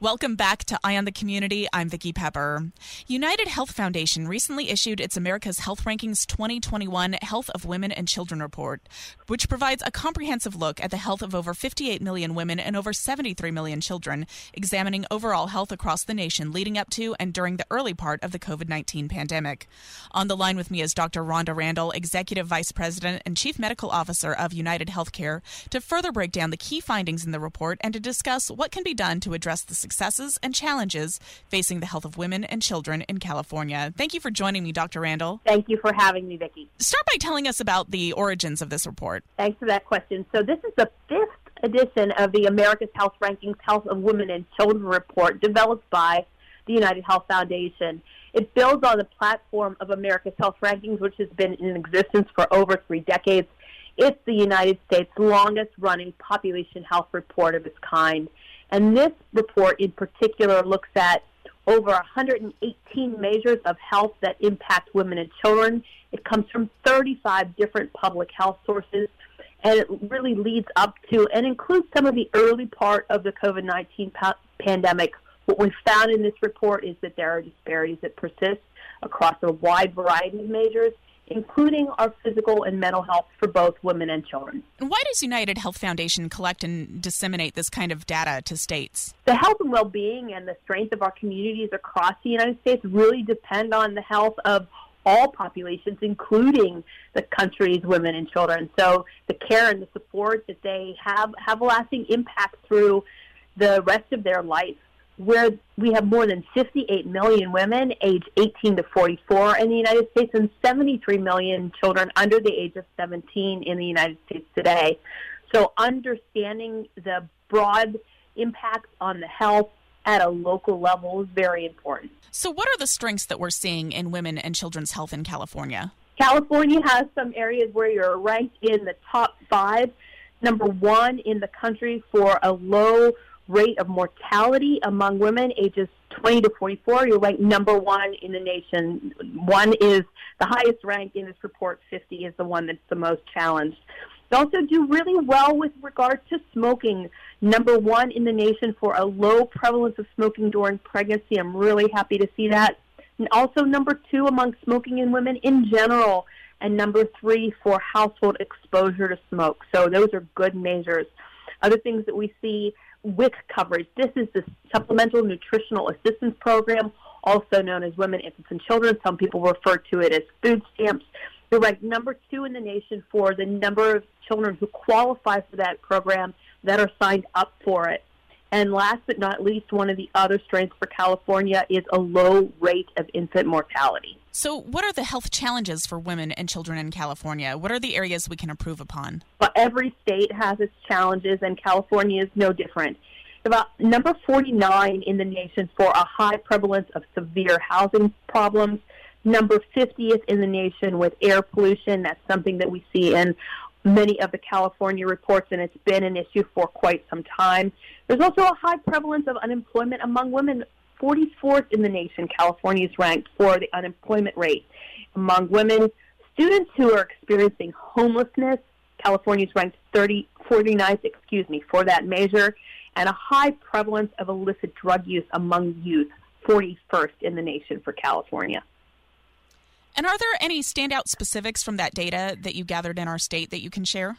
Welcome back to Eye on the Community. I'm Vicki Pepper. United Health Foundation recently issued its America's Health Rankings 2021 Health of Women and Children report, which provides a comprehensive look at the health of over 58 million women and over 73 million children, examining overall health across the nation leading up to and during the early part of the COVID 19 pandemic. On the line with me is Dr. Rhonda Randall, Executive Vice President and Chief Medical Officer of United Healthcare, to further break down the key findings in the report and to discuss what can be done to address the successes and challenges facing the health of women and children in California. Thank you for joining me, Dr. Randall. Thank you for having me, Vicki. Start by telling us about the origins of this report. Thanks for that question. So, this is the fifth edition of the America's Health Rankings Health of Women and Children report developed by the United Health Foundation. It builds on the platform of America's Health Rankings, which has been in existence for over three decades. It's the United States' longest running population health report of its kind. And this report in particular looks at over 118 measures of health that impact women and children. It comes from 35 different public health sources, and it really leads up to and includes some of the early part of the COVID 19 pa- pandemic. What we found in this report is that there are disparities that persist across a wide variety of measures, including our physical and mental health for both women and children. Why does United Health Foundation collect and disseminate this kind of data to states? The health and well being and the strength of our communities across the United States really depend on the health of all populations, including the country's women and children. So the care and the support that they have have a lasting impact through the rest of their life where we have more than 58 million women aged 18 to 44 in the United States and 73 million children under the age of 17 in the United States today. So understanding the broad impacts on the health at a local level is very important. So, what are the strengths that we're seeing in women and children's health in California? California has some areas where you're ranked in the top five, number one in the country for a low rate of mortality among women ages 20 to 44. You're ranked number one in the nation. One is the highest rank in this report. 50 is the one that's the most challenged. They also do really well with regard to smoking. Number one in the nation for a low prevalence of smoking during pregnancy. I'm really happy to see that. And also number two among smoking in women in general. And number three for household exposure to smoke. So those are good measures. Other things that we see WIC coverage. This is the Supplemental Nutritional Assistance Program, also known as Women, Infants, and Children. Some people refer to it as food stamps. They're ranked number two in the nation for the number of children who qualify for that program that are signed up for it. And last but not least, one of the other strengths for California is a low rate of infant mortality. So, what are the health challenges for women and children in California? What are the areas we can improve upon? Well, every state has its challenges, and California is no different. About number 49 in the nation for a high prevalence of severe housing problems. Number 50th in the nation with air pollution. That's something that we see in many of the California reports, and it's been an issue for quite some time. There's also a high prevalence of unemployment among women. 44th in the nation, California is ranked for the unemployment rate among women. Students who are experiencing homelessness, California is ranked 30, 49th, excuse me, for that measure, and a high prevalence of illicit drug use among youth, 41st in the nation for California. And are there any standout specifics from that data that you gathered in our state that you can share?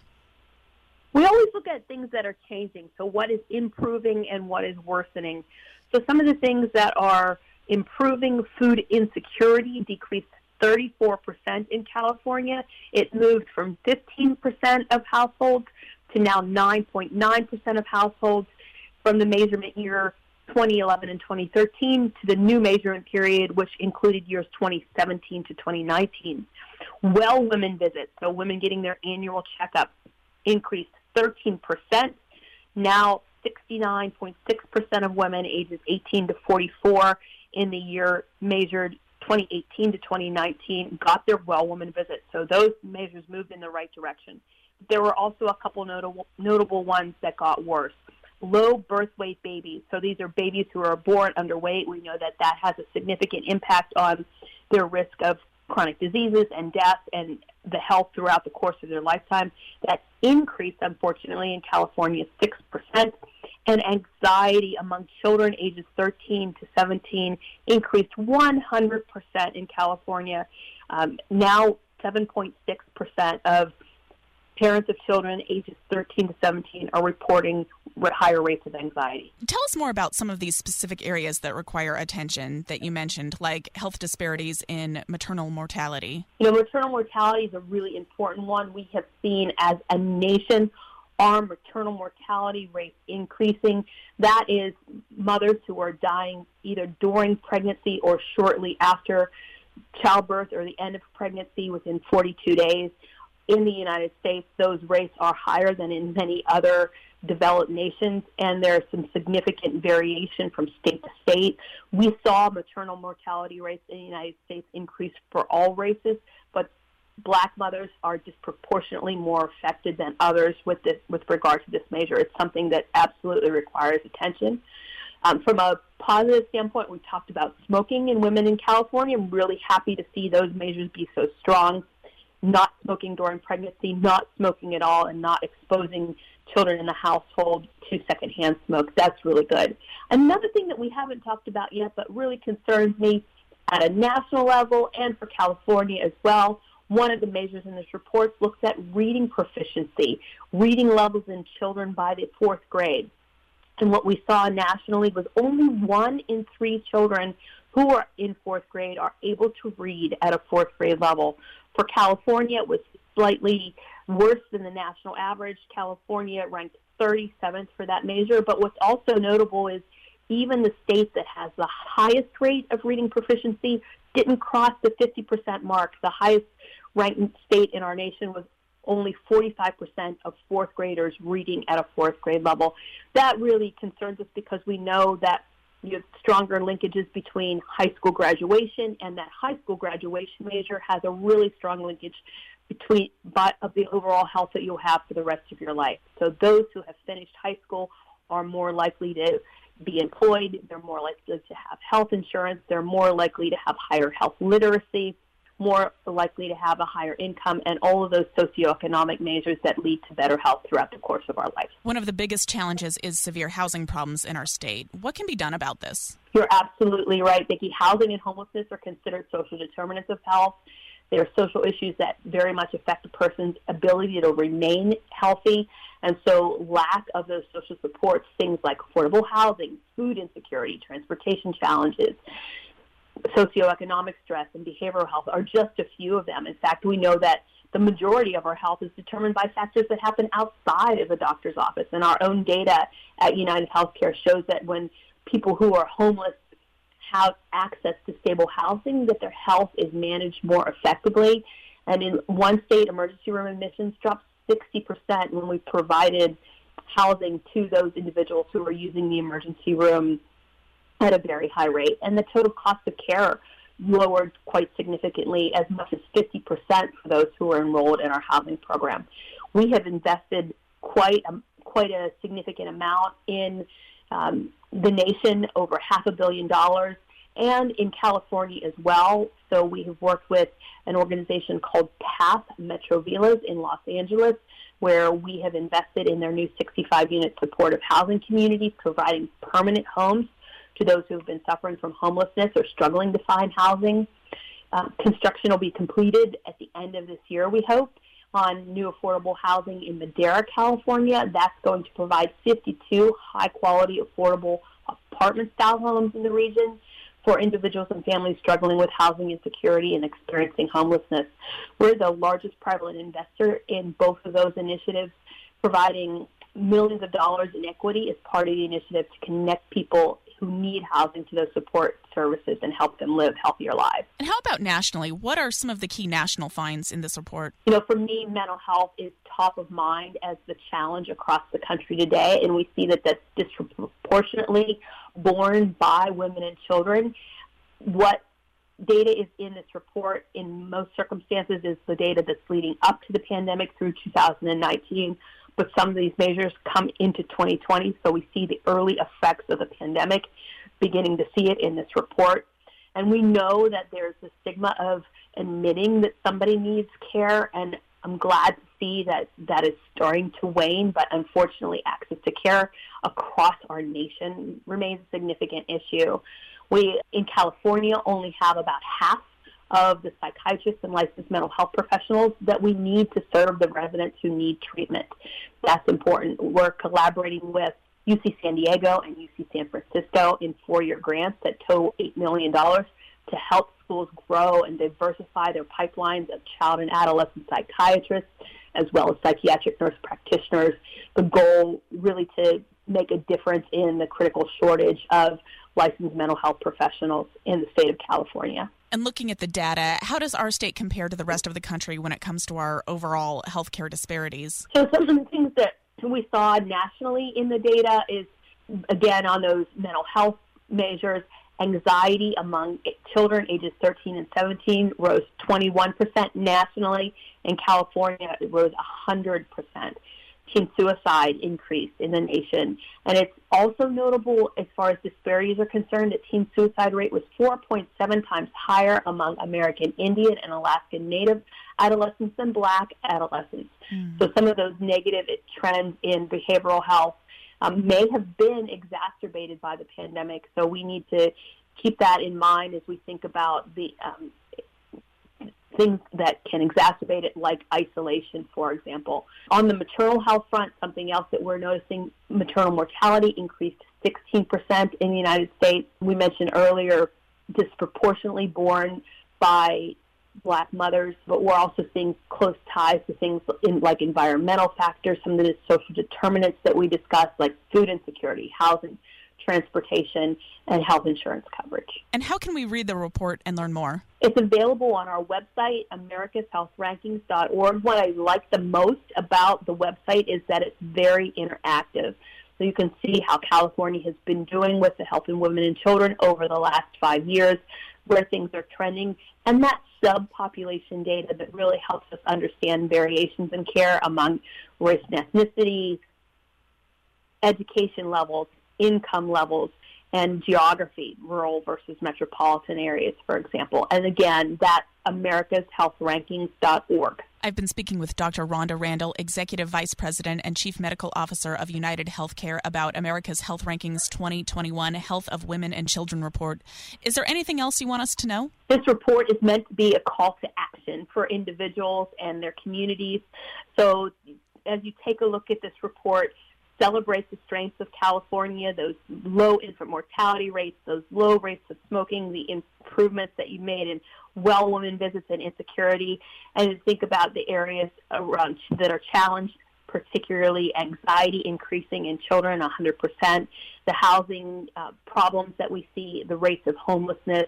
We always look at things that are changing. So, what is improving and what is worsening? So, some of the things that are improving food insecurity decreased 34% in California. It moved from 15% of households to now 9.9% of households from the measurement year 2011 and 2013 to the new measurement period, which included years 2017 to 2019. Well women visits, so women getting their annual checkup, increased 13%. Now 69.6% of women ages 18 to 44 in the year measured 2018 to 2019 got their well woman visit. So those measures moved in the right direction. There were also a couple notable, notable ones that got worse low birth weight babies. So these are babies who are born underweight. We know that that has a significant impact on their risk of chronic diseases and death and the health throughout the course of their lifetime. That increased, unfortunately, in California 6%. And anxiety among children ages 13 to 17 increased 100% in California. Um, now, 7.6% of parents of children ages 13 to 17 are reporting higher rates of anxiety. Tell us more about some of these specific areas that require attention that you mentioned, like health disparities in maternal mortality. You know, maternal mortality is a really important one. We have seen as a nation our maternal mortality rate increasing. That is mothers who are dying either during pregnancy or shortly after childbirth or the end of pregnancy within 42 days in the United States, those rates are higher than in many other developed nations, and there's some significant variation from state to state. We saw maternal mortality rates in the United States increase for all races, but black mothers are disproportionately more affected than others with this with regard to this measure. It's something that absolutely requires attention. Um, from a positive standpoint, we talked about smoking in women in California. I'm really happy to see those measures be so strong not smoking during pregnancy, not smoking at all, and not exposing children in the household to secondhand smoke. That's really good. Another thing that we haven't talked about yet, but really concerns me at a national level and for California as well. One of the measures in this report looks at reading proficiency, reading levels in children by the fourth grade. And what we saw nationally was only one in three children who are in fourth grade are able to read at a fourth grade level. For California, it was slightly worse than the national average. California ranked 37th for that measure. But what's also notable is even the state that has the highest rate of reading proficiency didn't cross the 50% mark. The highest ranked state in our nation was only 45% of fourth graders reading at a fourth grade level. That really concerns us because we know that you have stronger linkages between high school graduation and that high school graduation measure has a really strong linkage between but of the overall health that you'll have for the rest of your life. So those who have finished high school are more likely to be employed, they're more likely to have health insurance, they're more likely to have higher health literacy, more likely to have a higher income, and all of those socioeconomic measures that lead to better health throughout the course of our life. One of the biggest challenges is severe housing problems in our state. What can be done about this? You're absolutely right, Vicki. Housing and homelessness are considered social determinants of health. They are social issues that very much affect a person's ability to remain healthy. And so, lack of those social supports, things like affordable housing, food insecurity, transportation challenges, socioeconomic stress and behavioral health are just a few of them. In fact, we know that the majority of our health is determined by factors that happen outside of the doctor's office. And our own data at United Healthcare shows that when people who are homeless have access to stable housing, that their health is managed more effectively. And in one state, emergency room admissions dropped 60% when we provided housing to those individuals who were using the emergency room at a very high rate, and the total cost of care lowered quite significantly, as much as 50% for those who are enrolled in our housing program. We have invested quite a, quite a significant amount in um, the nation, over half a billion dollars, and in California as well. So we have worked with an organization called PATH Metro Villas in Los Angeles, where we have invested in their new 65 unit supportive housing community, providing permanent homes to those who have been suffering from homelessness or struggling to find housing. Uh, construction will be completed at the end of this year, we hope, on new affordable housing in Madera, California. That's going to provide 52 high quality, affordable apartment style homes in the region for individuals and families struggling with housing insecurity and experiencing homelessness. We're the largest private investor in both of those initiatives, providing millions of dollars in equity as part of the initiative to connect people who need housing to those support services and help them live healthier lives. And how about nationally? What are some of the key national finds in this report? You know, for me, mental health is top of mind as the challenge across the country today, and we see that that's disproportionately borne by women and children. What data is in this report in most circumstances is the data that's leading up to the pandemic through 2019 but some of these measures come into 2020, so we see the early effects of the pandemic, beginning to see it in this report. And we know that there's a stigma of admitting that somebody needs care, and I'm glad to see that that is starting to wane, but unfortunately, access to care across our nation remains a significant issue. We, in California, only have about half of the psychiatrists and licensed mental health professionals that we need to serve the residents who need treatment. That's important. We're collaborating with UC San Diego and UC San Francisco in four year grants that total $8 million to help schools grow and diversify their pipelines of child and adolescent psychiatrists as well as psychiatric nurse practitioners. The goal really to make a difference in the critical shortage of licensed mental health professionals in the state of California. And looking at the data, how does our state compare to the rest of the country when it comes to our overall healthcare disparities? So, some of the things that we saw nationally in the data is, again, on those mental health measures, anxiety among children ages 13 and 17 rose 21% nationally. In California, it rose 100% teen suicide increase in the nation. And it's also notable as far as disparities are concerned that teen suicide rate was 4.7 times higher among American Indian and Alaskan Native adolescents than black adolescents. Mm. So some of those negative trends in behavioral health um, may have been exacerbated by the pandemic. So we need to keep that in mind as we think about the um, things that can exacerbate it, like isolation, for example. On the maternal health front, something else that we're noticing maternal mortality increased 16% in the United States. We mentioned earlier, disproportionately born by black mothers, but we're also seeing close ties to things in, like environmental factors, some of the social determinants that we discussed, like food insecurity, housing transportation, and health insurance coverage. And how can we read the report and learn more? It's available on our website, americashealthrankings.org. What I like the most about the website is that it's very interactive. So you can see how California has been doing with the health in women and children over the last five years, where things are trending, and that subpopulation data that really helps us understand variations in care among race and ethnicity, education levels, income levels and geography, rural versus metropolitan areas, for example. And again, that's americashealthrankings.org. I've been speaking with Dr. Rhonda Randall, Executive Vice President and Chief Medical Officer of United Healthcare, about America's Health Rankings 2021 Health of Women and Children report. Is there anything else you want us to know? This report is meant to be a call to action for individuals and their communities. So as you take a look at this report, celebrate the strengths of California, those low infant mortality rates, those low rates of smoking, the improvements that you made in well woman visits and insecurity, and think about the areas around that are challenged, particularly anxiety increasing in children 100%, the housing uh, problems that we see, the rates of homelessness,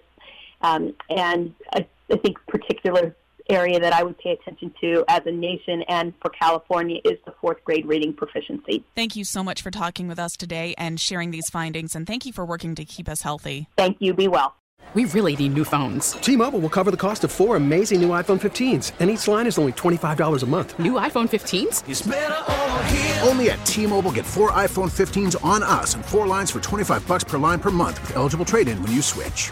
um, and I, I think particular area that I would pay attention to as a nation and for California is the fourth grade reading proficiency. Thank you so much for talking with us today and sharing these findings, and thank you for working to keep us healthy. Thank you. Be well. We really need new phones. T Mobile will cover the cost of four amazing new iPhone 15s, and each line is only $25 a month. New iPhone 15s? Only at T Mobile get four iPhone 15s on us and four lines for 25 bucks per line per month with eligible trade in when you switch.